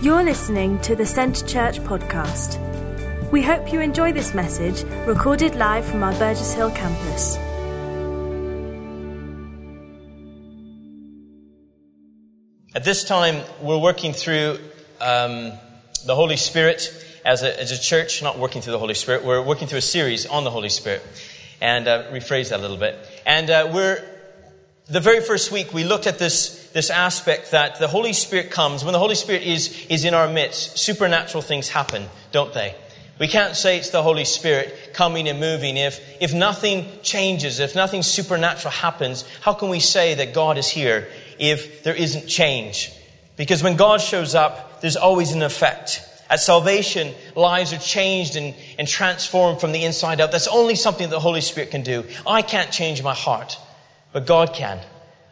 You're listening to the Centre Church podcast. We hope you enjoy this message recorded live from our Burgess Hill campus. At this time, we're working through um, the Holy Spirit as a, as a church, not working through the Holy Spirit, we're working through a series on the Holy Spirit. And uh, rephrase that a little bit. And uh, we're, the very first week, we looked at this, this aspect that the Holy Spirit comes. When the Holy Spirit is, is in our midst, supernatural things happen, don't they? We can't say it's the Holy Spirit coming and moving. If, if nothing changes, if nothing supernatural happens, how can we say that God is here if there isn't change? Because when God shows up, there's always an effect. At salvation, lives are changed and, and transformed from the inside out. That's only something that the Holy Spirit can do. I can't change my heart, but God can.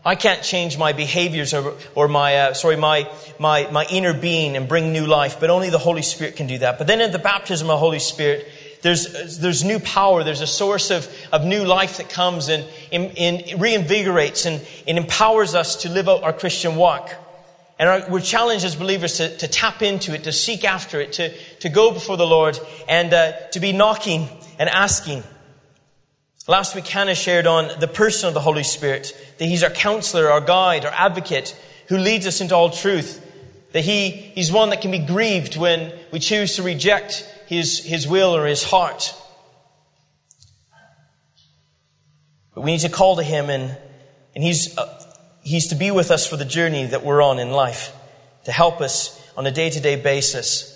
I can't change my behaviors or, or my, uh, sorry, my, my, my inner being and bring new life, but only the Holy Spirit can do that. But then in the baptism of the Holy Spirit, there's, there's new power. There's a source of, of new life that comes and, and, and reinvigorates and, and empowers us to live out our Christian walk. And our, we're challenged as believers to, to, tap into it, to seek after it, to, to go before the Lord and uh, to be knocking and asking. Last week, Hannah shared on the person of the Holy Spirit, that He's our counselor, our guide, our advocate, who leads us into all truth. That he, He's one that can be grieved when we choose to reject His, His will or His heart. But we need to call to Him and, and He's, uh, He's to be with us for the journey that we're on in life, to help us on a day-to-day basis.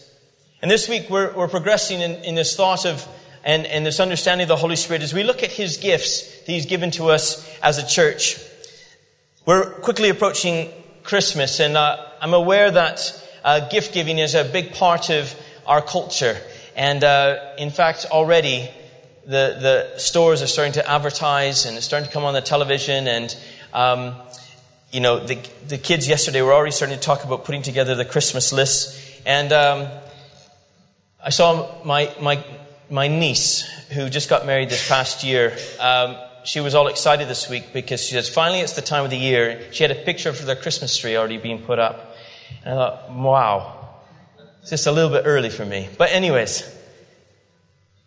And this week, we're, we're progressing in, in this thought of and, and this understanding of the Holy Spirit as we look at His gifts that He's given to us as a church. We're quickly approaching Christmas, and uh, I'm aware that uh, gift giving is a big part of our culture. And uh, in fact, already the, the stores are starting to advertise and it's starting to come on the television. And, um, you know, the, the kids yesterday were already starting to talk about putting together the Christmas list. And um, I saw my, my my niece, who just got married this past year, um, she was all excited this week because she says, finally, it's the time of the year. She had a picture of their Christmas tree already being put up. And I thought, wow, it's just a little bit early for me. But, anyways,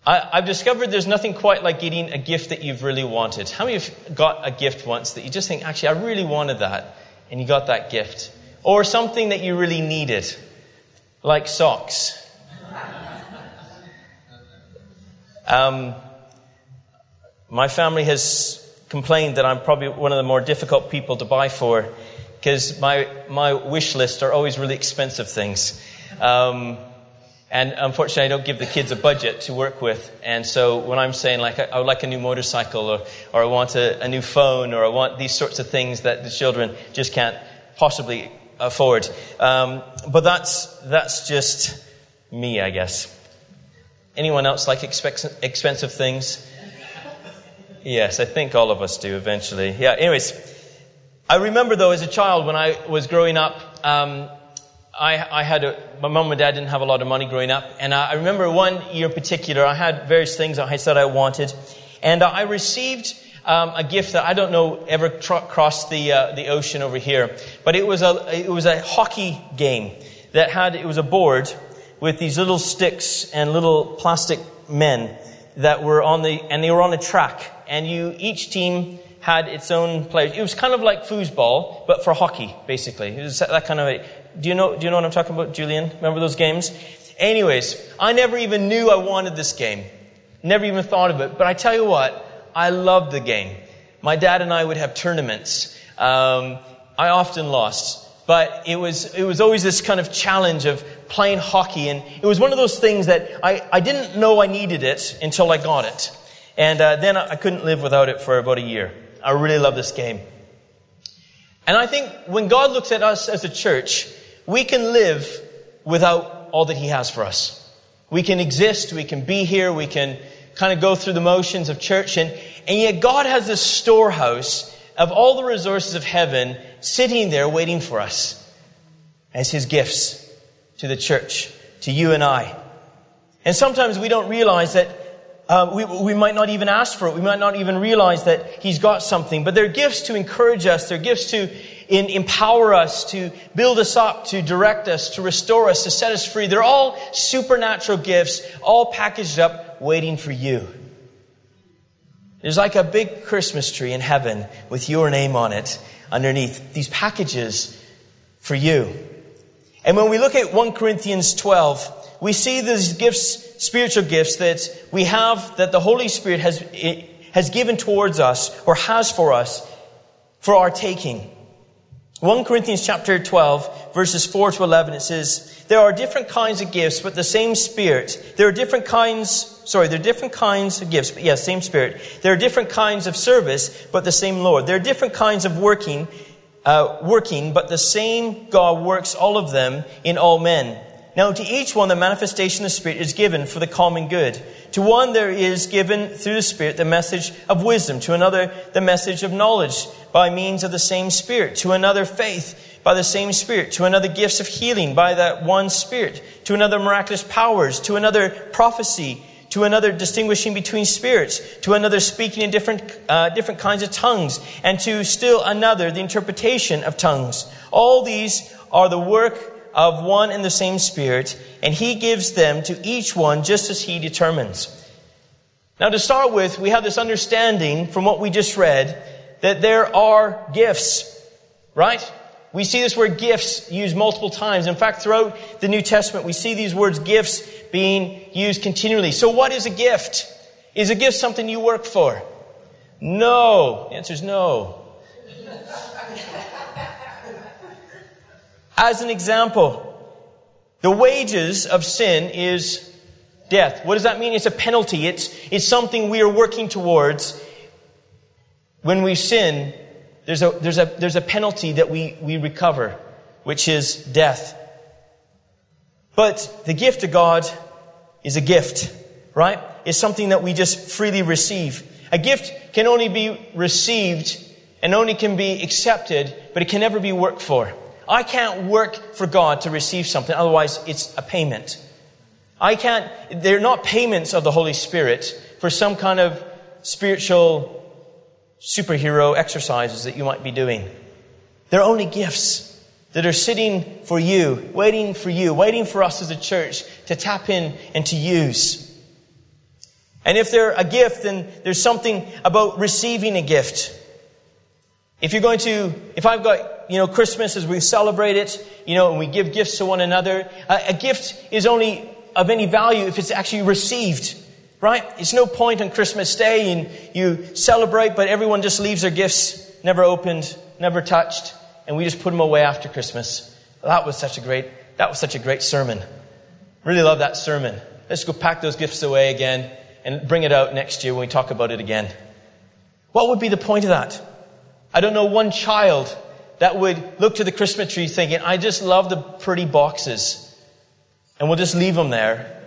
I, have discovered there's nothing quite like getting a gift that you've really wanted. How many you got a gift once that you just think, actually, I really wanted that, and you got that gift? Or something that you really needed, like socks. Um, my family has complained that I'm probably one of the more difficult people to buy for because my, my wish list are always really expensive things. Um, and unfortunately, I don't give the kids a budget to work with. And so when I'm saying, like, I, would like a new motorcycle, or, or I want a, a, new phone, or I want these sorts of things that the children just can't possibly afford. Um, but that's, that's just me, I guess. Anyone else like expensive things? Yes, I think all of us do eventually. Yeah, anyways, I remember though as a child when I was growing up, um, I, I, had a, my mom and dad didn't have a lot of money growing up, and I, I remember one year in particular, I had various things that I said I wanted, and I received um, a gift that I don't know ever tr- crossed the uh, the ocean over here, but it was a it was a hockey game that had it was a board with these little sticks and little plastic men that were on the, and they were on a track. And you, each team had its own players. It was kind of like foosball, but for hockey, basically. It was that kind of a, do you know, do you know what I'm talking about, Julian? Remember those games? Anyways, I never even knew I wanted this game. Never even thought of it. But I tell you what, I loved the game. My dad and I would have tournaments. Um, I often lost but it was, it was always this kind of challenge of playing hockey. And it was one of those things that I, I didn't know I needed it until I got it. And uh, then I couldn't live without it for about a year. I really love this game. And I think when God looks at us as a church, we can live without all that He has for us. We can exist, we can be here, we can kind of go through the motions of church, and, and yet God has this storehouse of all the resources of heaven sitting there waiting for us as his gifts to the church, to you and I. And sometimes we don't realize that uh, we, we might not even ask for it. We might not even realize that He's got something. But they're gifts to encourage us. They're gifts to in, empower us, to build us up, to direct us, to restore us, to set us free. They're all supernatural gifts, all packaged up, waiting for you. There's like a big Christmas tree in heaven with your name on it underneath. These packages for you. And when we look at 1 Corinthians 12, we see these gifts, spiritual gifts that we have, that the Holy Spirit has, has given towards us or has for us for our taking. 1 Corinthians chapter 12, verses 4 to 11, it says, There are different kinds of gifts, but the same Spirit. There are different kinds, sorry, there are different kinds of gifts, but yes, yeah, same Spirit. There are different kinds of service, but the same Lord. There are different kinds of working, uh, working, but the same God works all of them in all men. Now to each one the manifestation of the Spirit is given for the common good. To one there is given through the Spirit the message of wisdom, to another the message of knowledge by means of the same Spirit, to another faith by the same Spirit, to another gifts of healing by that one Spirit, to another miraculous powers, to another prophecy, to another distinguishing between spirits, to another speaking in different, uh, different kinds of tongues, and to still another the interpretation of tongues. All these are the work of one and the same Spirit, and He gives them to each one just as He determines. Now to start with, we have this understanding from what we just read that there are gifts, right? We see this word gifts used multiple times. In fact, throughout the New Testament, we see these words gifts being used continually. So what is a gift? Is a gift something you work for? No. The answer is no. As an example, the wages of sin is death. What does that mean? It's a penalty. It's, it's something we are working towards when we sin, there's a, there's a, there's a penalty that we, we recover, which is death. But the gift of God is a gift, right? It's something that we just freely receive. A gift can only be received and only can be accepted, but it can never be worked for. I can't work for God to receive something, otherwise it's a payment. I can't, they're not payments of the Holy Spirit for some kind of spiritual superhero exercises that you might be doing. They're only gifts that are sitting for you, waiting for you, waiting for us as a church to tap in and to use. And if they're a gift, then there's something about receiving a gift. If you're going to, if I've got, you know, Christmas as we celebrate it, you know, and we give gifts to one another, a, a gift is only of any value if it's actually received right? It's no point on Christmas Day and you celebrate, but everyone just leaves their gifts never opened, never touched, and we just put them away after Christmas. That was such a great, that was such a great sermon. Really love that sermon. Let's go pack those gifts away again and bring it out next year when we talk about it again. What would be the point of that? I don't know one child that would look to the Christmas tree thinking, I just love the pretty boxes. And we'll just leave them there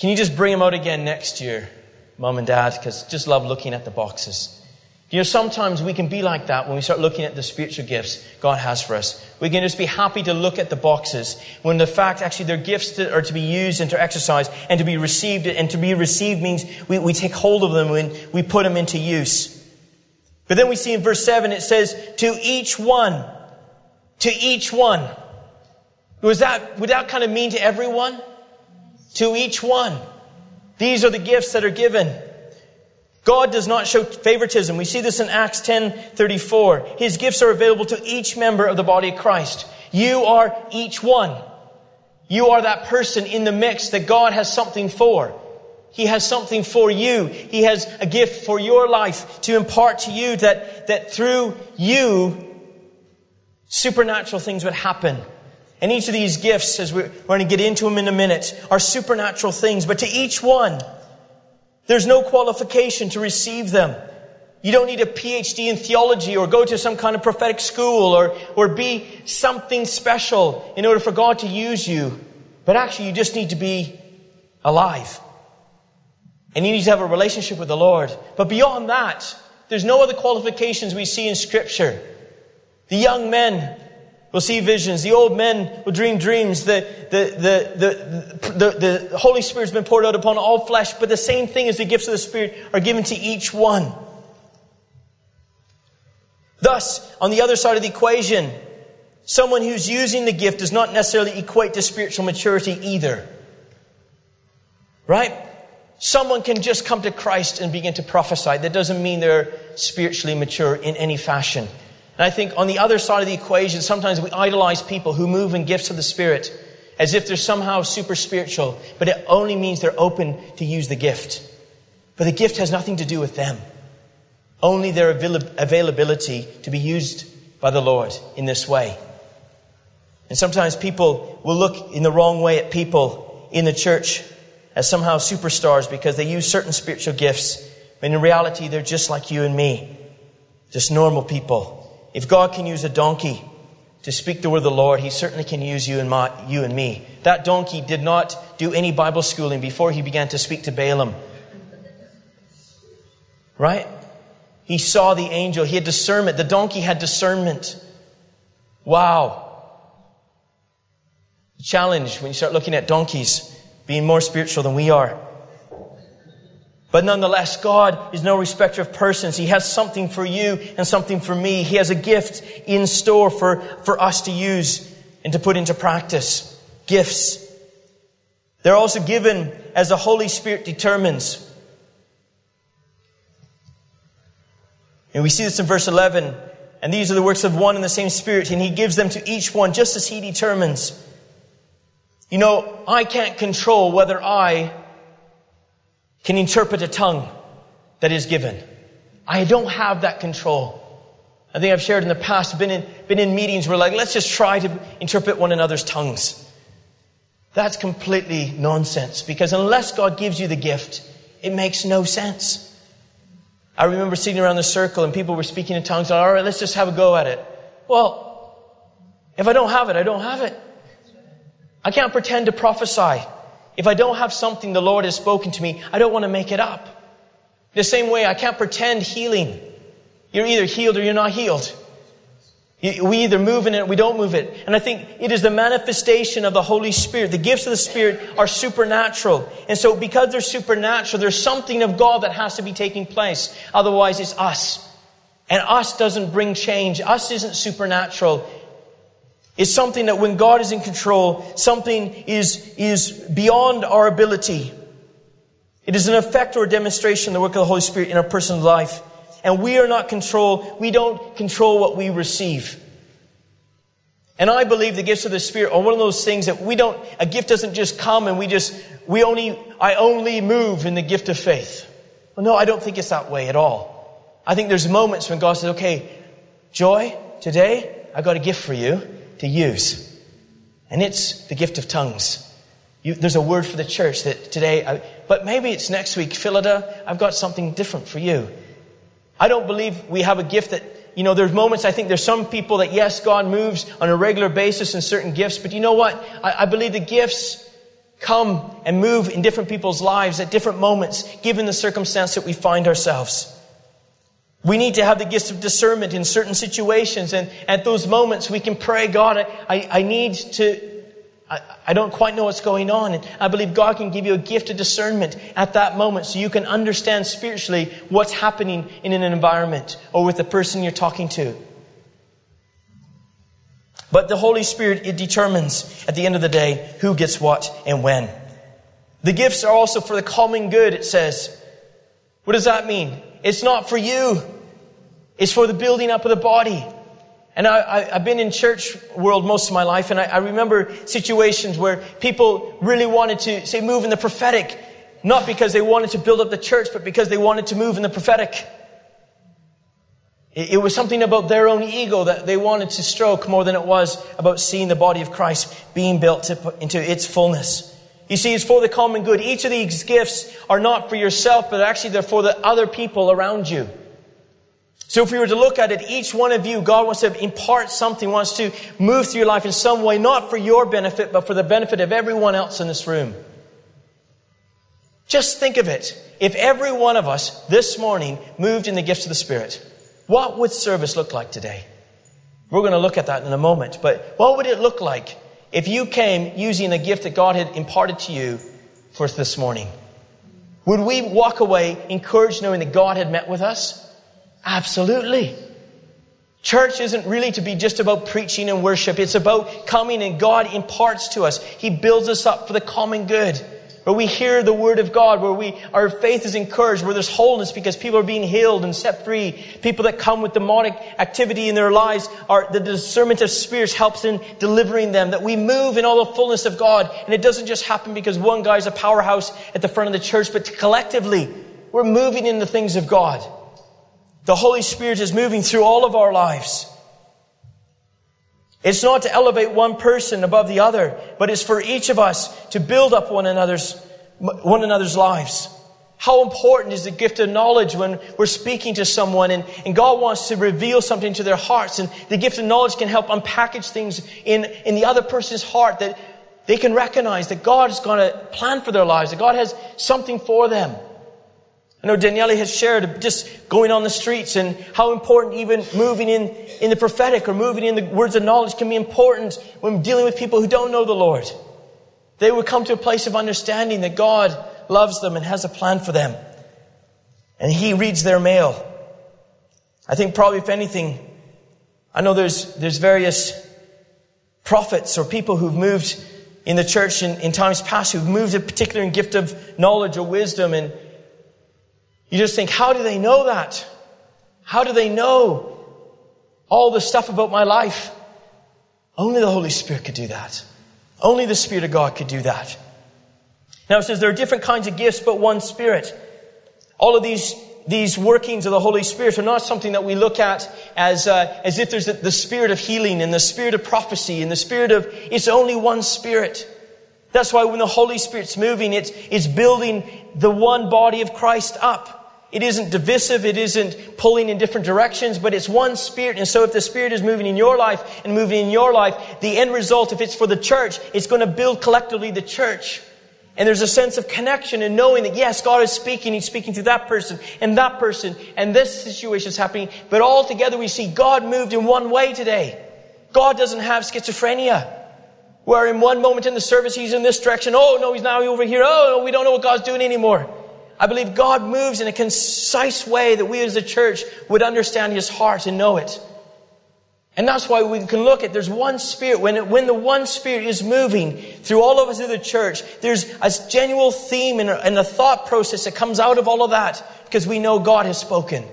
can you just bring them out again next year, mom and dad? Because just love looking at the boxes. You know, sometimes we can be like that when we start looking at the spiritual gifts God has for us. We can just be happy to look at the boxes when the fact actually they're gifts that are to be used and to exercise and to be received. And to be received means we, we take hold of them and we put them into use. But then we see in verse 7 it says, to each one. To each one. Was that, would that kind of mean to everyone? to each one. These are the gifts that are given. God does not show favoritism. We see this in Acts 10:34. His gifts are available to each member of the body of Christ. You are each one. You are that person in the mix that God has something for. He has something for you. He has a gift for your life to impart to you that, that through you, supernatural things would happen. And each of these gifts, as we're going to get into them in a minute, are supernatural things. But to each one, there's no qualification to receive them. You don't need a PhD in theology or go to some kind of prophetic school or, or be something special in order for God to use you. But actually, you just need to be alive. And you need to have a relationship with the Lord. But beyond that, there's no other qualifications we see in Scripture. The young men will see visions. The old men will dream dreams. The, the, the, the, the, the Holy Spirit's been poured out upon all flesh, but the same thing as the gifts of the Spirit are given to each one. Thus, on the other side of the equation, someone who's using the gift does not necessarily equate to spiritual maturity either. Right? Someone can just come to Christ and begin to prophesy. That doesn't mean they're spiritually mature in any fashion. And I think on the other side of the equation, sometimes we idolize people who move in gifts of the Spirit as if they're somehow super spiritual, but it only means they're open to use the gift. But the gift has nothing to do with them. Only their availability to be used by the Lord in this way. And sometimes people will look in the wrong way at people in the church as somehow superstars because they use certain spiritual gifts. When in reality, they're just like you and me. Just normal people. If God can use a donkey to speak the word of the Lord, He certainly can use you and, my, you and me. That donkey did not do any Bible schooling before he began to speak to Balaam. Right? He saw the angel. He had discernment. The donkey had discernment. Wow. The challenge when you start looking at donkeys being more spiritual than we are. But nonetheless, God is no respecter of persons. He has something for you and something for me. He has a gift in store for, for us to use and to put into practice. Gifts. They're also given as the Holy Spirit determines. And we see this in verse 11. And these are the works of one and the same Spirit, and He gives them to each one just as He determines. You know, I can't control whether I can interpret a tongue that is given. I don't have that control. I think I've shared in the past, been in, been in meetings where like, let's just try to interpret one another's tongues. That's completely nonsense because unless God gives you the gift, it makes no sense. I remember sitting around the circle and people were speaking in tongues. All right, let's just have a go at it. Well, if I don't have it, I don't have it. I can't pretend to prophesy. If I don't have something the Lord has spoken to me, I don't want to make it up. The same way, I can't pretend healing. You're either healed or you're not healed. We either move in it or we don't move it. And I think it is the manifestation of the Holy Spirit. The gifts of the Spirit are supernatural. And so because they're supernatural, there's something of God that has to be taking place. Otherwise, it's us. And us doesn't bring change. Us isn't supernatural. It's something that when God is in control, something is, is beyond our ability. It is an effect or a demonstration of the work of the Holy Spirit in a person's life and we are not control, we don't control what we receive. And I believe the gifts of the Spirit are one of those things that we don't, a gift doesn't just come and we just, we only, I only move in the gift of faith. Well, no, I don't think it's that way at all. I think there's moments when God says, okay, Joy, today I've got a gift for you to use. And it's the gift of tongues. You, there's a word for the church that today, I, but maybe it's next week, Philida, I've got something different for you. I don't believe we have a gift that, you know, there's moments I think there's some people that, yes, God moves on a regular basis in certain gifts, but you know what? I, I believe the gifts come and move in different people's lives at different moments, given the circumstance that we find ourselves. We need to have the gift of discernment in certain situations, and at those moments we can pray, God, I, I, I need to I, I don't quite know what's going on. And I believe God can give you a gift of discernment at that moment so you can understand spiritually what's happening in an environment or with the person you're talking to. But the Holy Spirit, it determines at the end of the day who gets what and when. The gifts are also for the common good, it says. What does that mean? It's not for you. It's for the building up of the body. And I, have been in church world most of my life, and I, I remember situations where people really wanted to, say, move in the prophetic, not because they wanted to build up the church, but because they wanted to move in the prophetic. It, it was something about their own ego that they wanted to stroke more than it was about seeing the body of Christ being built to, into its fullness. You see, it's for the common good. Each of these gifts are not for yourself, but actually they're for the other people around you. So if we were to look at it, each one of you, God wants to impart something, wants to move through your life in some way, not for your benefit, but for the benefit of everyone else in this room. Just think of it. If every one of us this morning moved in the gifts of the Spirit, what would service look like today? We're going to look at that in a moment. But what would it look like if you came using the gift that God had imparted to you for this morning? Would we walk away encouraged knowing that God had met with us? Absolutely. Church isn't really to be just about preaching and worship. It's about coming and God imparts to us. He builds us up for the common good. Where we hear the word of God, where we, our faith is encouraged, where there's wholeness because people are being healed and set free. People that come with demonic activity in their lives are, the discernment of spirits helps in delivering them. That we move in all the fullness of God. And it doesn't just happen because one guy's a powerhouse at the front of the church, but collectively, we're moving in the things of God. The Holy Spirit is moving through all of our lives. It's not to elevate one person above the other, but it's for each of us to build up one another's, one another's lives. How important is the gift of knowledge when we're speaking to someone and, and God wants to reveal something to their hearts and the gift of knowledge can help unpackage things in, in the other person's heart that they can recognize that God is going to plan for their lives, that God has something for them. I know Daniele has shared just going on the streets and how important even moving in, in the prophetic or moving in the words of knowledge can be important when dealing with people who don't know the Lord. They would come to a place of understanding that God loves them and has a plan for them. And He reads their mail. I think probably if anything, I know there's, there's various prophets or people who've moved in the church in, in times past who've moved a particular gift of knowledge or wisdom and you just think, how do they know that? How do they know all the stuff about my life? Only the Holy Spirit could do that. Only the Spirit of God could do that. Now it says there are different kinds of gifts, but one Spirit. All of these, these workings of the Holy Spirit are not something that we look at as, uh, as if there's the Spirit of healing and the Spirit of prophecy and the Spirit of, it's only one Spirit. That's why when the Holy Spirit's moving, it's, it's building the one body of Christ up. It isn't divisive. It isn't pulling in different directions, but it's one spirit. And so if the spirit is moving in your life and moving in your life, the end result, if it's for the church, it's going to build collectively the church. And there's a sense of connection and knowing that yes, God is speaking. He's speaking to that person and that person and this situation is happening. But all together we see God moved in one way today. God doesn't have schizophrenia. Where in one moment in the service he's in this direction. Oh no, he's now over here. Oh no, we don't know what God's doing anymore. I believe God moves in a concise way that we as a church would understand His heart and know it. And that's why we can look at there's one spirit. When, it, when the one spirit is moving through all of us in the church, there's a genuine theme and a, and a thought process that comes out of all of that because we know God has spoken.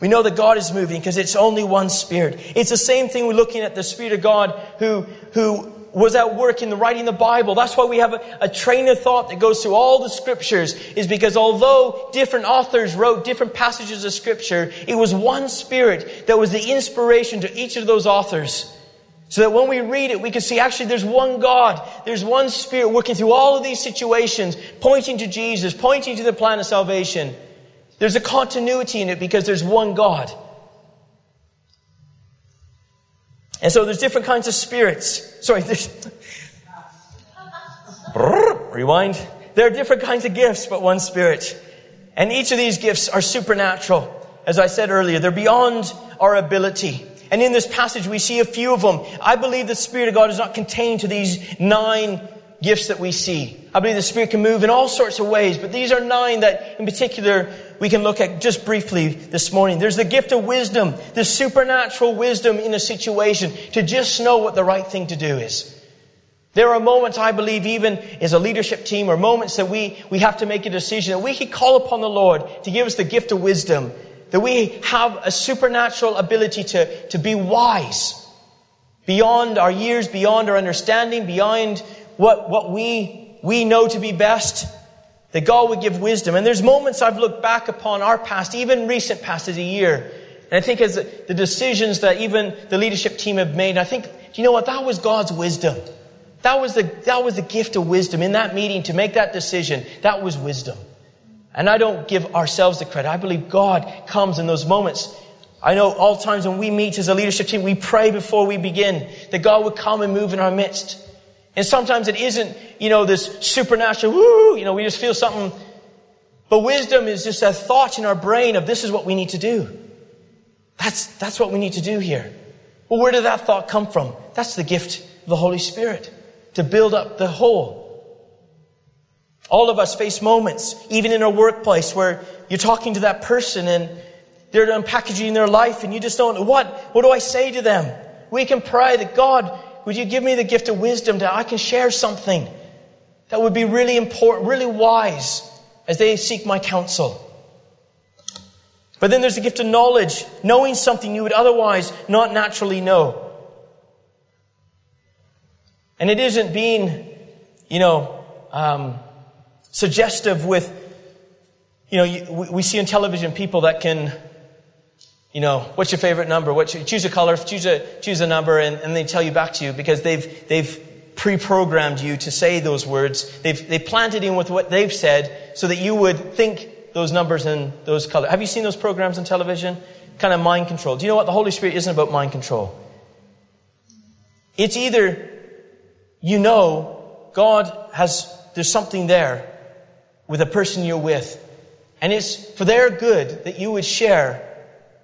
We know that God is moving because it's only one spirit. It's the same thing we're looking at the Spirit of God who, who was at work in the writing the Bible. That's why we have a, a, train of thought that goes through all the scriptures, is because although different authors wrote different passages of scripture, it was one spirit that was the inspiration to each of those authors. So that when we read it, we can see actually there's one God, there's one spirit working through all of these situations, pointing to Jesus, pointing to the plan of salvation. There's a continuity in it because there's one God. And so there's different kinds of spirits. Sorry, rewind. There are different kinds of gifts, but one spirit. And each of these gifts are supernatural. As I said earlier, they're beyond our ability. And in this passage, we see a few of them. I believe the Spirit of God is not contained to these nine gifts that we see. I believe the Spirit can move in all sorts of ways, but these are nine that in particular we can look at just briefly this morning. There's the gift of wisdom, the supernatural wisdom in a situation to just know what the right thing to do is. There are moments, I believe, even as a leadership team, or moments that we, we have to make a decision that we can call upon the Lord to give us the gift of wisdom, that we have a supernatural ability to, to be wise beyond our years, beyond our understanding, beyond what, what we, we know to be best that God would give wisdom. And there's moments I've looked back upon our past, even recent past as a year. And I think as the decisions that even the leadership team have made, I think, you know what? That was God's wisdom. That was the, that was the gift of wisdom in that meeting to make that decision. That was wisdom. And I don't give ourselves the credit. I believe God comes in those moments. I know all times when we meet as a leadership team, we pray before we begin that God would come and move in our midst. And sometimes it isn't, you know, this supernatural, woo, you know, we just feel something. But wisdom is just a thought in our brain of this is what we need to do. That's, that's what we need to do here. Well, where did that thought come from? That's the gift of the Holy Spirit to build up the whole. All of us face moments, even in our workplace, where you're talking to that person and they're unpackaging their life and you just don't know what, what do I say to them? We can pray that God, would you give me the gift of wisdom that I can share something that would be really important, really wise as they seek my counsel. But then there's the gift of knowledge, knowing something you would otherwise not naturally know. And it isn't being, you know, um, suggestive with, you know, we see on television people that can, you know, what's your favorite number? What choose a color, choose a choose a number, and, and they tell you back to you because they've they've pre-programmed you to say those words. They've they planted in with what they've said so that you would think those numbers and those colors. Have you seen those programs on television? Kind of mind control. Do you know what? The Holy Spirit isn't about mind control. It's either you know God has, there's something there with the person you're with. And it's for their good that you would share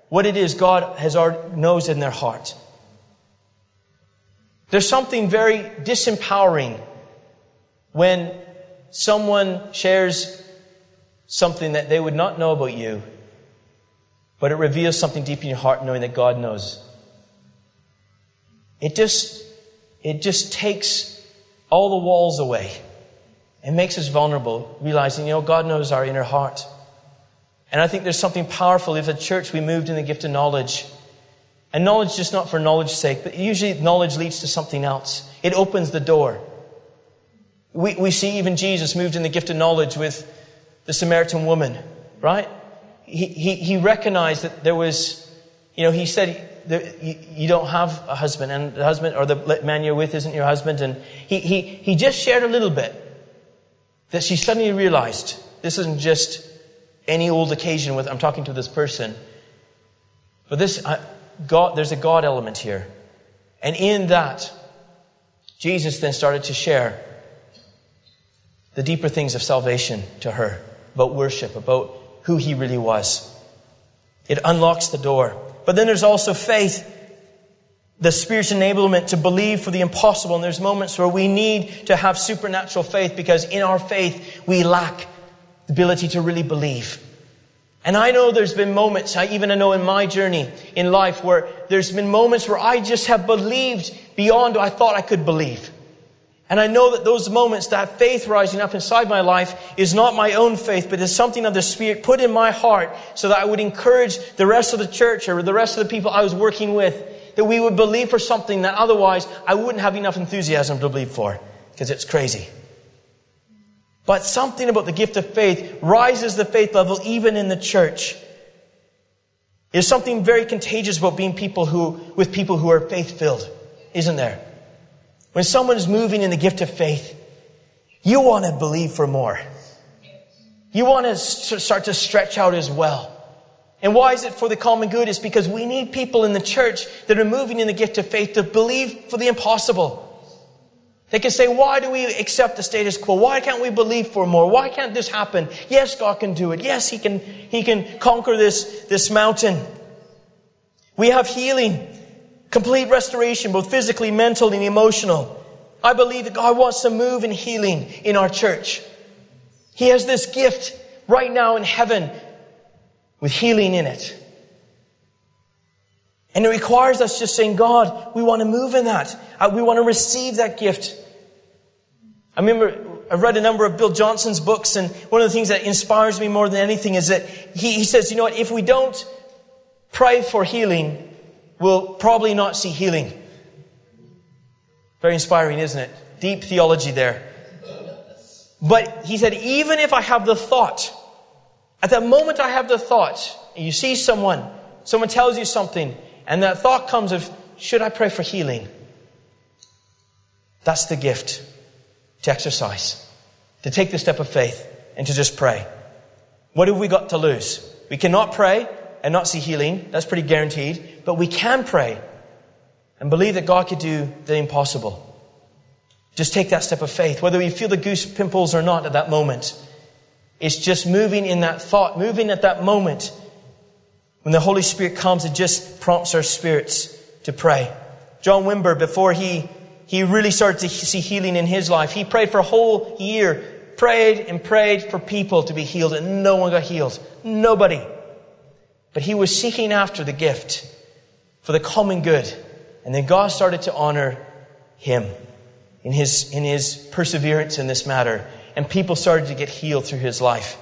what it is God has already knows in their heart. There's something very disempowering when someone shares something that they would not know about you, but it reveals something deep in your heart knowing that God knows. It just, it just takes all the walls away and makes us vulnerable, realizing, you know, God knows our inner heart. And I think there's something powerful if a church we moved in the gift of knowledge. And knowledge just not for knowledge's sake, but usually knowledge leads to something else. It opens the door. We, we see even Jesus moved in the gift of knowledge with the Samaritan woman, right? He, he, he recognized that there was, you know, he said, you, you, don't have a husband, and the husband or the man you're with isn't your husband. And he, he, he just shared a little bit that she suddenly realized this isn't just any old occasion with, I'm talking to this person. But this, uh, God, there's a God element here. And in that, Jesus then started to share the deeper things of salvation to her about worship, about who he really was. It unlocks the door. But then there's also faith, the Spirit's enablement to believe for the impossible. And there's moments where we need to have supernatural faith because in our faith we lack the ability to really believe. And I know there's been moments, I even know in my journey in life where there's been moments where I just have believed beyond what I thought I could believe. And I know that those moments, that faith rising up inside my life is not my own faith, but is something of the Spirit put in my heart so that I would encourage the rest of the church or the rest of the people I was working with that we would believe for something that otherwise I wouldn't have enough enthusiasm to believe for because it's crazy. But something about the gift of faith rises the faith level even in the church. There's something very contagious about being people who, with people who are faith filled, isn't there? When someone is moving in the gift of faith, you want to believe for more. You want to start to stretch out as well. And why is it for the common good? It's because we need people in the church that are moving in the gift of faith to believe for the impossible. They can say, why do we accept the status quo? Why can't we believe for more? Why can't this happen? Yes, God can do it. Yes, He can, He can conquer this, this mountain. We have healing. Complete restoration, both physically, mental, and emotional. I believe that God wants to move in healing in our church. He has this gift right now in heaven with healing in it. And it requires us just saying, God, we want to move in that. Uh, we want to receive that gift. I remember I've read a number of Bill Johnson's books, and one of the things that inspires me more than anything is that he, he says, you know what, if we don't pray for healing, we'll probably not see healing. Very inspiring, isn't it? Deep theology there. But he said, even if I have the thought, at that moment I have the thought, and you see someone, someone tells you something, and that thought comes of, should I pray for healing? That's the gift to exercise, to take the step of faith and to just pray. What have we got to lose? We cannot pray and not see healing. That's pretty guaranteed. But we can pray and believe that God could do the impossible. Just take that step of faith, whether we feel the goose pimples or not at that moment. It's just moving in that thought, moving at that moment. When the Holy Spirit comes, it just prompts our spirits to pray. John Wimber, before he, he really started to see healing in his life, he prayed for a whole year, prayed and prayed for people to be healed, and no one got healed. Nobody. But he was seeking after the gift for the common good. And then God started to honor him in his, in his perseverance in this matter. And people started to get healed through his life,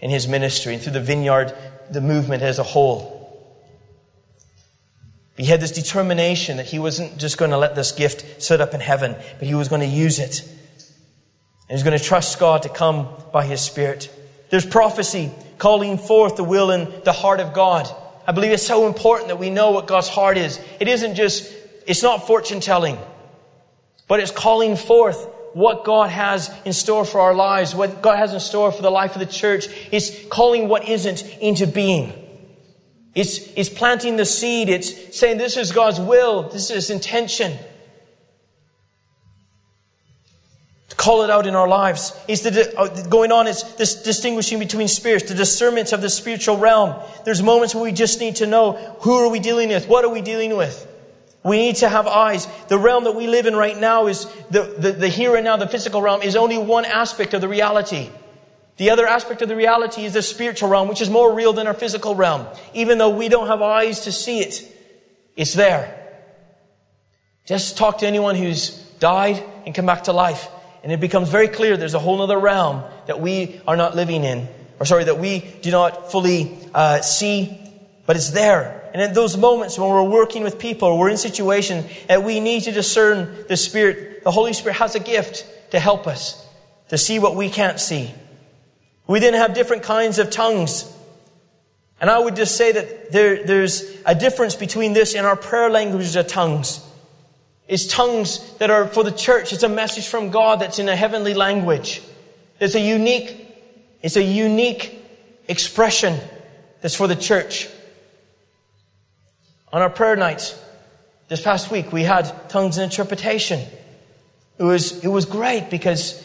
in his ministry, and through the vineyard, the movement as a whole. He had this determination that he wasn't just going to let this gift sit up in heaven, but he was going to use it. And he was going to trust God to come by his Spirit. There's prophecy calling forth the will and the heart of God. I believe it's so important that we know what God's heart is. It isn't just, it's not fortune telling, but it's calling forth what God has in store for our lives, what God has in store for the life of the church. It's calling what isn't into being. It's, it's planting the seed. It's saying this is God's will. This is His intention. To call it out in our lives. Is the, uh, going on is this distinguishing between spirits, the discernment of the spiritual realm. There's moments where we just need to know who are we dealing with? What are we dealing with? We need to have eyes. The realm that we live in right now is the, the, the here and now, the physical realm is only one aspect of the reality. The other aspect of the reality is the spiritual realm, which is more real than our physical realm. Even though we don't have eyes to see it, it's there. Just talk to anyone who's died and come back to life. And it becomes very clear there's a whole other realm that we are not living in. Or sorry, that we do not fully uh, see, but it's there. And in those moments when we're working with people we're in situations that we need to discern the Spirit, the Holy Spirit has a gift to help us to see what we can't see. We then have different kinds of tongues. And I would just say that there, there's a difference between this and our prayer languages of tongues. It's tongues that are for the church. It's a message from God that's in a heavenly language. It's a unique, it's a unique expression that's for the church. On our prayer nights this past week, we had tongues and interpretation. It was, it was great because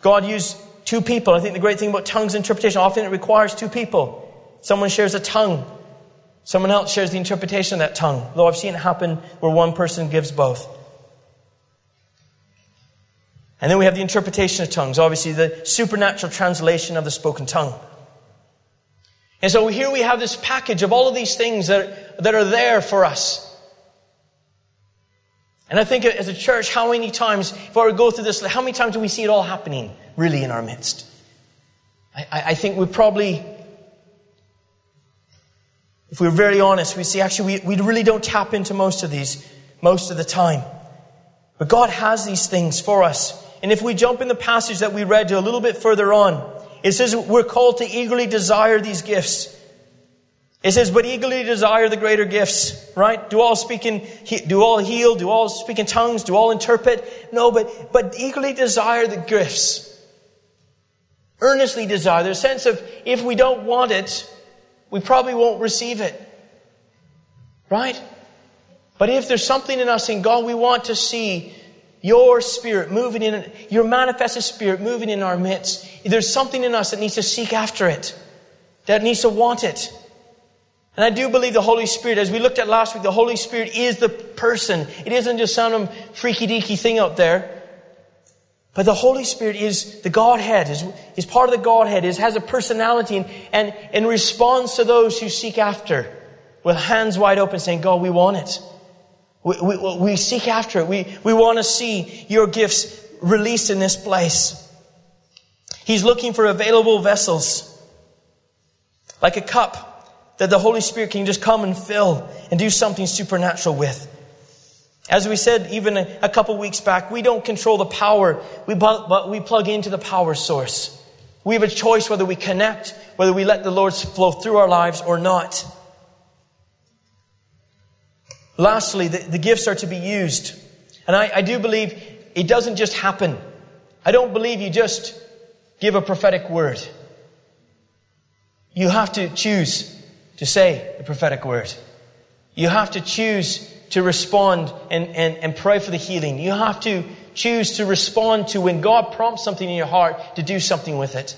God used two people. I think the great thing about tongues interpretation, often it requires two people. Someone shares a tongue. Someone else shares the interpretation of that tongue. Though I've seen it happen where one person gives both. And then we have the interpretation of tongues, obviously the supernatural translation of the spoken tongue. And so here we have this package of all of these things that, that are there for us. And I think as a church, how many times, if I were to go through this, how many times do we see it all happening really in our midst? I, I think we probably, if we're very honest, we see actually we, we really don't tap into most of these most of the time. But God has these things for us. And if we jump in the passage that we read to a little bit further on, it says we're called to eagerly desire these gifts. It says, but eagerly desire the greater gifts, right? Do all speak in, do all heal? Do all speak in tongues? Do all interpret? No, but, but eagerly desire the gifts. Earnestly desire. There's a sense of, if we don't want it, we probably won't receive it. Right? But if there's something in us in God we want to see your spirit moving in, your manifested spirit moving in our midst, there's something in us that needs to seek after it, that needs to want it. And I do believe the Holy Spirit, as we looked at last week, the Holy Spirit is the person. It isn't just some freaky deaky thing out there. But the Holy Spirit is the Godhead, is, is part of the Godhead, is, has a personality and, and, and responds to those who seek after with hands wide open saying, God, we want it. We, we, we seek after it. We, we want to see your gifts released in this place. He's looking for available vessels. Like a cup that the Holy Spirit can just come and fill and do something supernatural with. As we said even a, couple weeks back, we don't control the power, we, but we plug into the power source. We have a choice whether we connect, whether we let the Lord flow through our lives or not. Lastly, the, the gifts are to be used. And I, I do believe it doesn't just happen. I don't believe you just give a prophetic word. You have to choose to say the prophetic word. You have to choose to respond and, and, and pray for the healing. You have to choose to respond to when God prompts something in your heart to do something with it.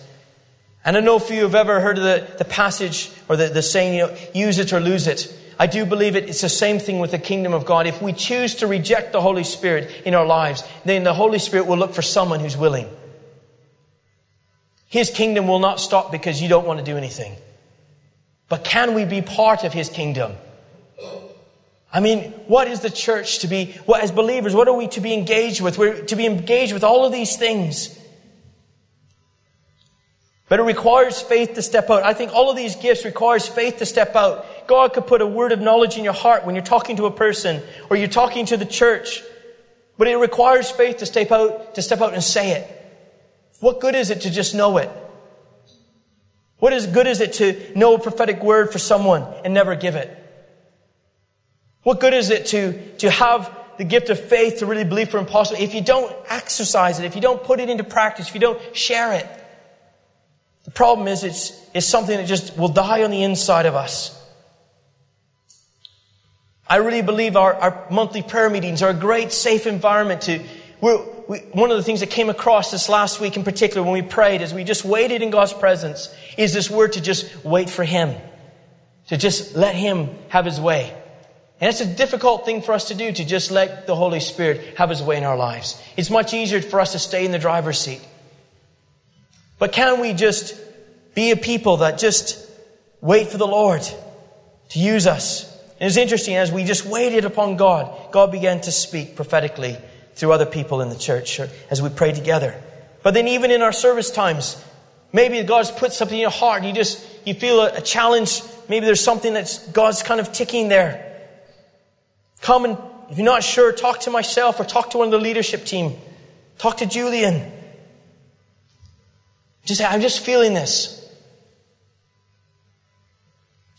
And I don't know if you have ever heard of the, the passage or the, the saying, you know, use it or lose it. I do believe it, it's the same thing with the kingdom of God. If we choose to reject the Holy Spirit in our lives, then the Holy Spirit will look for someone who's willing. His kingdom will not stop because you don't want to do anything. But can we be part of His kingdom? I mean, what is the church to be, what, as believers, what are we to be engaged with? We're to be engaged with all of these things. But it requires faith to step out. I think all of these gifts requires faith to step out. God could put a word of knowledge in your heart when you're talking to a person or you're talking to the church. But it requires faith to step out, to step out and say it. What good is it to just know it? What is good is it to know a prophetic word for someone and never give it? What good is it to, to have the gift of faith to really believe for impossible if you don't exercise it, if you don't put it into practice, if you don't share it? The problem is it's, it's something that just will die on the inside of us. I really believe our, our monthly prayer meetings are a great safe environment to, we, one of the things that came across this last week in particular when we prayed as we just waited in God's presence is this word to just wait for Him. To just let Him have His way. And it's a difficult thing for us to do, to just let the Holy Spirit have His way in our lives. It's much easier for us to stay in the driver's seat. But can we just be a people that just wait for the Lord to use us? And it's interesting, as we just waited upon God, God began to speak prophetically through other people in the church as we pray together. But then even in our service times, maybe God's put something in your heart you just, you feel a, a challenge. Maybe there's something that's God's kind of ticking there. Come and, if you're not sure, talk to myself or talk to one of the leadership team. Talk to Julian. Just say, I'm just feeling this.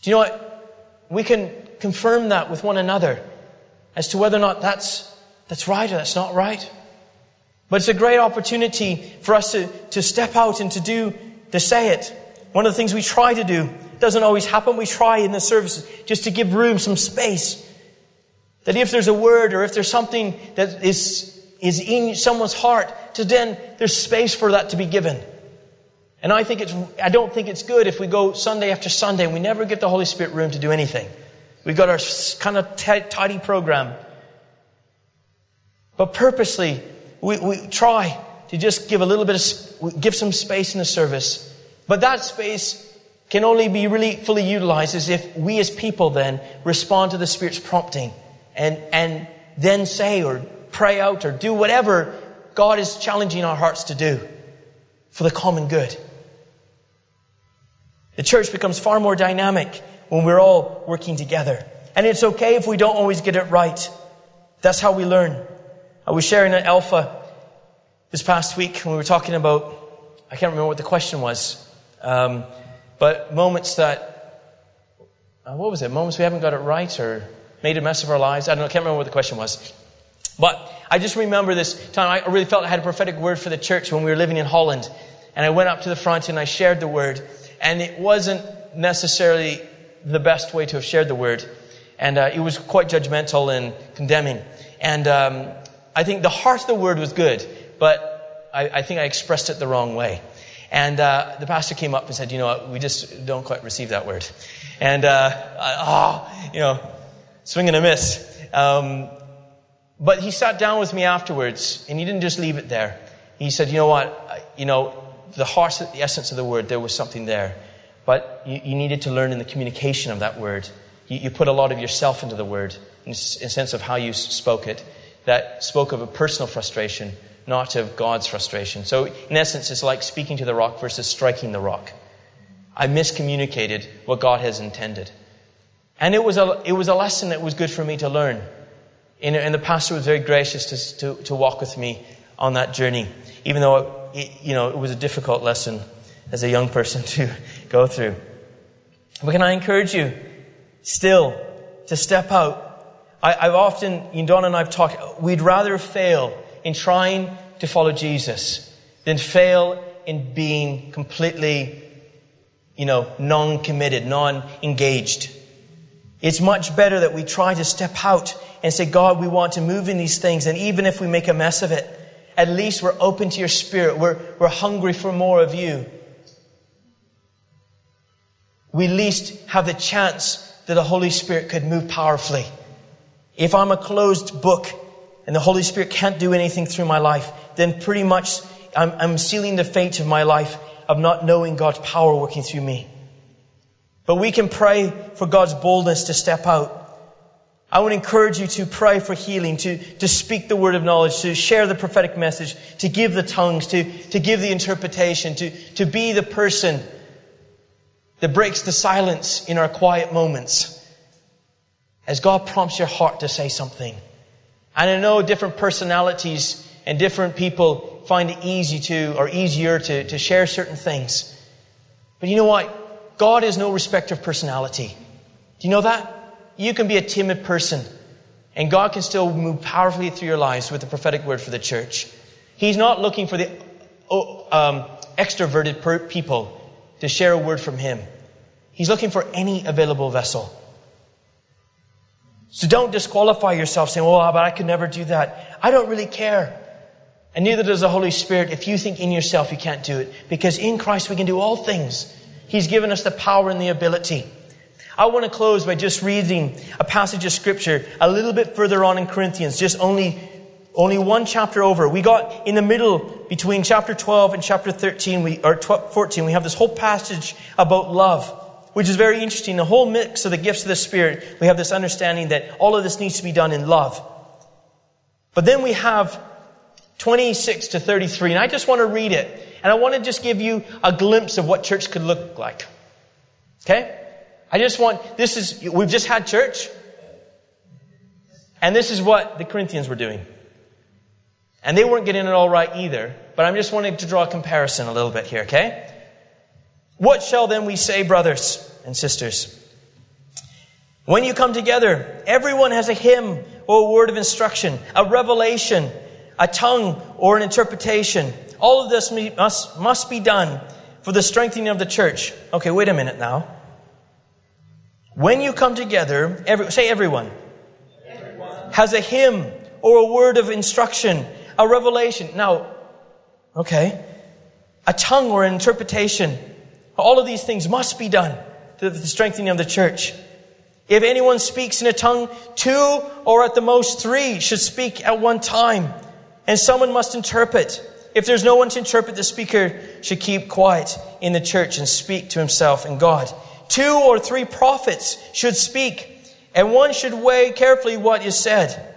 Do you know what? We can confirm that with one another as to whether or not that's, that's right or that's not right. But it's a great opportunity for us to, to step out and to do, to say it. One of the things we try to do, doesn't always happen, we try in the services just to give room, some space that if there's a word or if there's something that is, is in someone's heart, to then there's space for that to be given. And I think it's, I don't think it's good if we go Sunday after Sunday and we never give the Holy Spirit room to do anything. We've got our kind of tidy program. But purposely, we, we try to just give a little bit of, give some space in the service. But that space can only be really fully utilized as if we as people then respond to the Spirit's prompting and, and then say or pray out or do whatever God is challenging our hearts to do for the common good. The church becomes far more dynamic when we're all working together. And it's okay if we don't always get it right. That's how we learn. I was sharing at Alpha this past week when we were talking about, I can't remember what the question was, um, but moments that, uh, what was it? Moments we haven't got it right or made a mess of our lives. I don't know, I can't remember what the question was. But I just remember this time I really felt I had a prophetic word for the church when we were living in Holland. And I went up to the front and I shared the word. And it wasn't necessarily the best way to have shared the word. And uh, it was quite judgmental and condemning. And um, I think the heart of the word was good, but I, I think I expressed it the wrong way. And uh, the pastor came up and said, you know what, we just don't quite receive that word. And, uh, I, oh, you know, swing and a miss. Um, but he sat down with me afterwards, and he didn't just leave it there. He said, "You know what? You know, the heart, the essence of the word, there was something there, but you, you needed to learn in the communication of that word. You, you, put a lot of yourself into the word, in a sense of how you spoke it. That spoke of a personal frustration, not of God's frustration. So, in essence, it's like speaking to the rock versus striking the rock. I miscommunicated what God has intended." And it was a, it was a lesson that was good for me to learn. And, and the pastor was very gracious to, to, to, walk with me on that journey, even though it, you know, it was a difficult lesson as a young person to go through. But can I encourage you still to step out? I, have often, Don and I've talked, we'd rather fail in trying to follow Jesus than fail in being completely, you know, non-committed, non-engaged. It's much better that we try to step out and say, God, we want to move in these things. And even if we make a mess of it, at least we're open to your spirit. We're, we're hungry for more of you. We at least have the chance that the Holy Spirit could move powerfully. If I'm a closed book and the Holy Spirit can't do anything through my life, then pretty much I'm, I'm sealing the fate of my life of not knowing God's power working through me. But we can pray for God's boldness to step out. I would encourage you to pray for healing, to, to speak the word of knowledge, to share the prophetic message, to give the tongues, to, to give the interpretation, to, to be the person that breaks the silence in our quiet moments as God prompts your heart to say something. And I know different personalities and different people find it easy to, or easier to, to share certain things. But you know what? God is no respecter of personality. Do you know that? You can be a timid person, and God can still move powerfully through your lives with the prophetic word for the church. He's not looking for the oh, um, extroverted people to share a word from Him. He's looking for any available vessel. So don't disqualify yourself saying, well, but I could never do that. I don't really care. And neither does the Holy Spirit if you think in yourself you can't do it. Because in Christ we can do all things. He's given us the power and the ability. I want to close by just reading a passage of scripture a little bit further on in Corinthians, just only, only one chapter over. We got in the middle between chapter 12 and chapter 13, we, or 12, 14, we have this whole passage about love, which is very interesting. The whole mix of the gifts of the Spirit, we have this understanding that all of this needs to be done in love. But then we have 26 to 33. And I just want to read it. And I want to just give you a glimpse of what church could look like. Okay? I just want, this is, we've just had church. And this is what the Corinthians were doing. And they weren't getting it all right either. But I'm just wanting to draw a comparison a little bit here, okay? What shall then we say, brothers and sisters? When you come together, everyone has a hymn or a word of instruction, a revelation, a tongue, or an interpretation. All of this must, must be done for the strengthening of the church. Okay, wait a minute now. When you come together, every, say everyone, everyone, has a hymn or a word of instruction, a revelation. Now, okay, a tongue or an interpretation. All of these things must be done to the strengthening of the church. If anyone speaks in a tongue, two or at the most three should speak at one time and someone must interpret. If there's no one to interpret, the speaker should keep quiet in the church and speak to himself and God. Two or three prophets should speak, and one should weigh carefully what is said.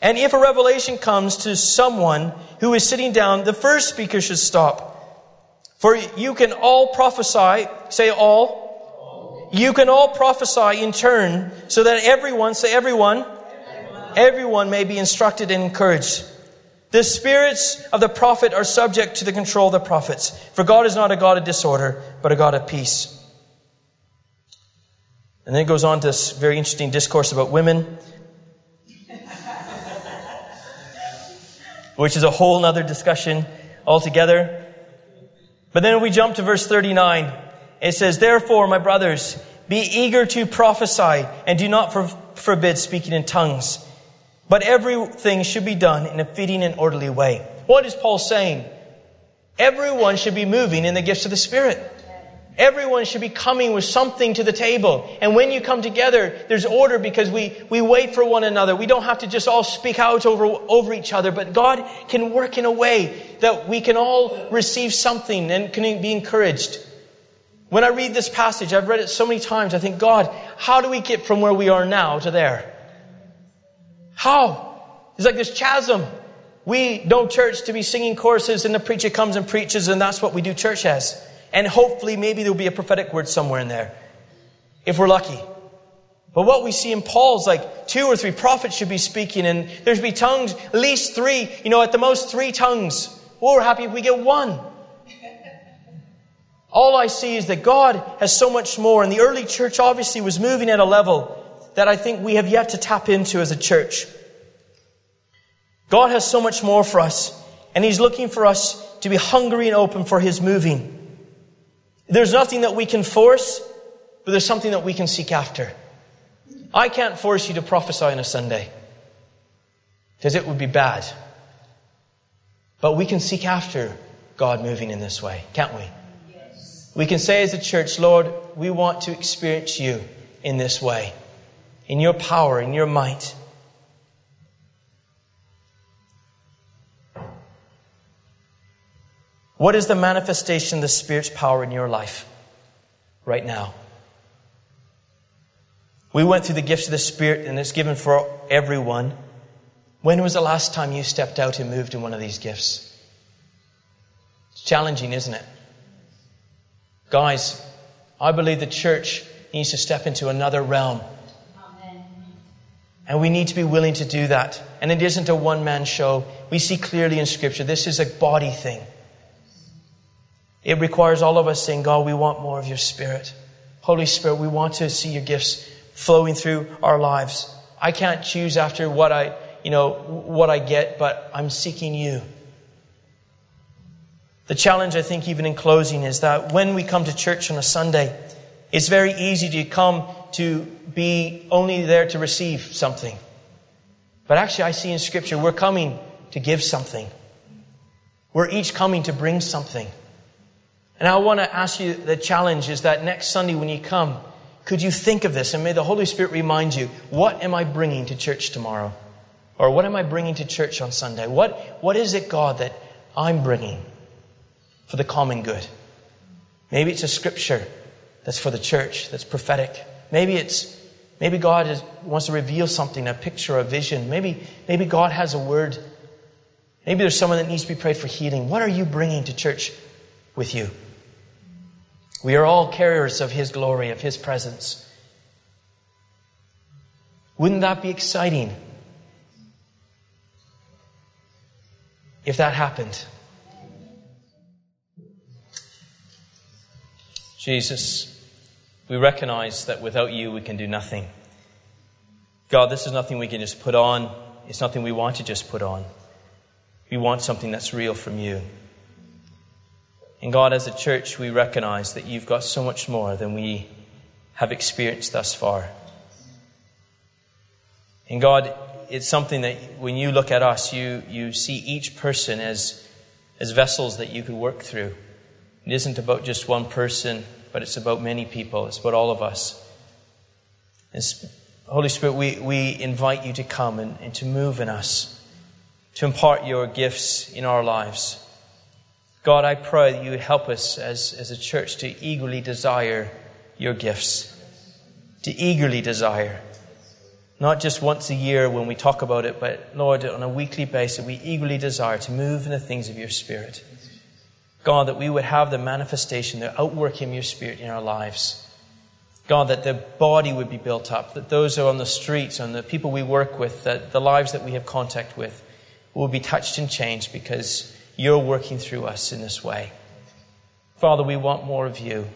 And if a revelation comes to someone who is sitting down, the first speaker should stop. For you can all prophesy, say all. You can all prophesy in turn so that everyone, say everyone, everyone, everyone may be instructed and encouraged. The spirits of the prophet are subject to the control of the prophets. For God is not a God of disorder, but a God of peace. And then it goes on to this very interesting discourse about women, which is a whole other discussion altogether. But then we jump to verse 39. It says, Therefore, my brothers, be eager to prophesy and do not for- forbid speaking in tongues but everything should be done in a fitting and orderly way. What is Paul saying? Everyone should be moving in the gifts of the Spirit. Everyone should be coming with something to the table. And when you come together, there's order because we, we wait for one another. We don't have to just all speak out over, over each other, but God can work in a way that we can all receive something and can be encouraged. When I read this passage, I've read it so many times, I think, God, how do we get from where we are now to there? How? It's like this chasm. We know church to be singing choruses and the preacher comes and preaches and that's what we do church as. And hopefully maybe there'll be a prophetic word somewhere in there. If we're lucky. But what we see in Paul's like two or three prophets should be speaking and there should be tongues, at least three, you know, at the most three tongues. Well, we're happy if we get one. All I see is that God has so much more and the early church obviously was moving at a level that I think we have yet to tap into as a church. God has so much more for us, and He's looking for us to be hungry and open for His moving. There's nothing that we can force, but there's something that we can seek after. I can't force you to prophesy on a Sunday, because it would be bad. But we can seek after God moving in this way, can't we? Yes. We can say as a church, Lord, we want to experience you in this way, in your power, in your might. What is the manifestation of the Spirit's power in your life right now? We went through the gifts of the Spirit and it's given for everyone. When was the last time you stepped out and moved in one of these gifts? It's challenging, isn't it? Guys, I believe the church needs to step into another realm. Amen. And we need to be willing to do that. And it isn't a one man show. We see clearly in Scripture this is a body thing. It requires all of us saying, God, we want more of your Spirit. Holy Spirit, we want to see your gifts flowing through our lives. I can't choose after what I, you know, what I get, but I'm seeking you. The challenge, I think, even in closing, is that when we come to church on a Sunday, it's very easy to come to be only there to receive something. But actually, I see in Scripture, we're coming to give something. We're each coming to bring something. And I want to ask you the challenge is that next Sunday when you come, could you think of this and may the Holy Spirit remind you, what am I bringing to church tomorrow? Or what am I bringing to church on Sunday? What, what is it, God, that I'm bringing for the common good? Maybe it's a scripture that's for the church, that's prophetic. Maybe it's, maybe God is, wants to reveal something, a picture, a vision. Maybe, maybe God has a word. Maybe there's someone that needs to be prayed for healing. What are you bringing to church with you? We are all carriers of His glory, of His presence. Wouldn't that be exciting if that happened? Jesus, we recognize that without you we can do nothing. God, this is nothing we can just put on. It's nothing we want to just put on. We want something that's real from you. And God, as a church, we recognize that you've got so much more than we have experienced thus far. And God, it's something that when you look at us, you, you see each person as, as vessels that you could work through. It isn't about just one person, but it's about many people. It's about all of us. And Holy Spirit, we, we invite you to come and, and to move in us, to impart your gifts in our lives. God, I pray that you would help us as, as a church to eagerly desire your gifts, to eagerly desire. Not just once a year when we talk about it, but Lord, on a weekly basis, we eagerly desire to move in the things of your Spirit. God, that we would have the manifestation, the outworking of your Spirit in our lives. God, that the body would be built up, that those who are on the streets and the people we work with, that the lives that we have contact with will be touched and changed because you're working through us in this way. Father, we want more of you.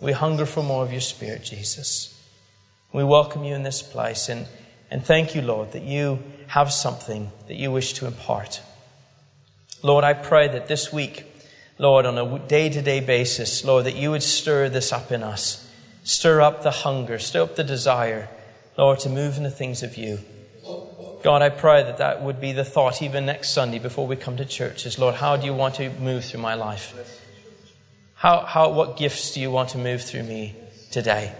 We hunger for more of your Spirit, Jesus. We welcome you in this place and, and thank you, Lord, that you have something that you wish to impart. Lord, I pray that this week, Lord, on a day to day basis, Lord, that you would stir this up in us. Stir up the hunger, stir up the desire, Lord, to move in the things of you. God, I pray that that would be the thought even next Sunday before we come to church is, Lord, how do you want to move through my life? How, how, what gifts do you want to move through me today?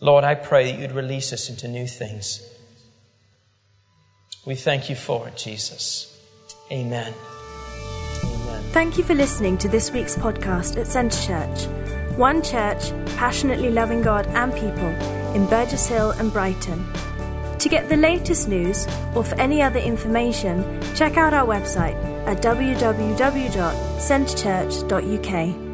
Lord, I pray that you'd release us into new things. We thank you for it, Jesus. Amen. Amen. Thank you for listening to this week's podcast at Centre Church. One church, passionately loving God and people in Burgess Hill and Brighton. To get the latest news or for any other information, check out our website at www.centrechurch.uk.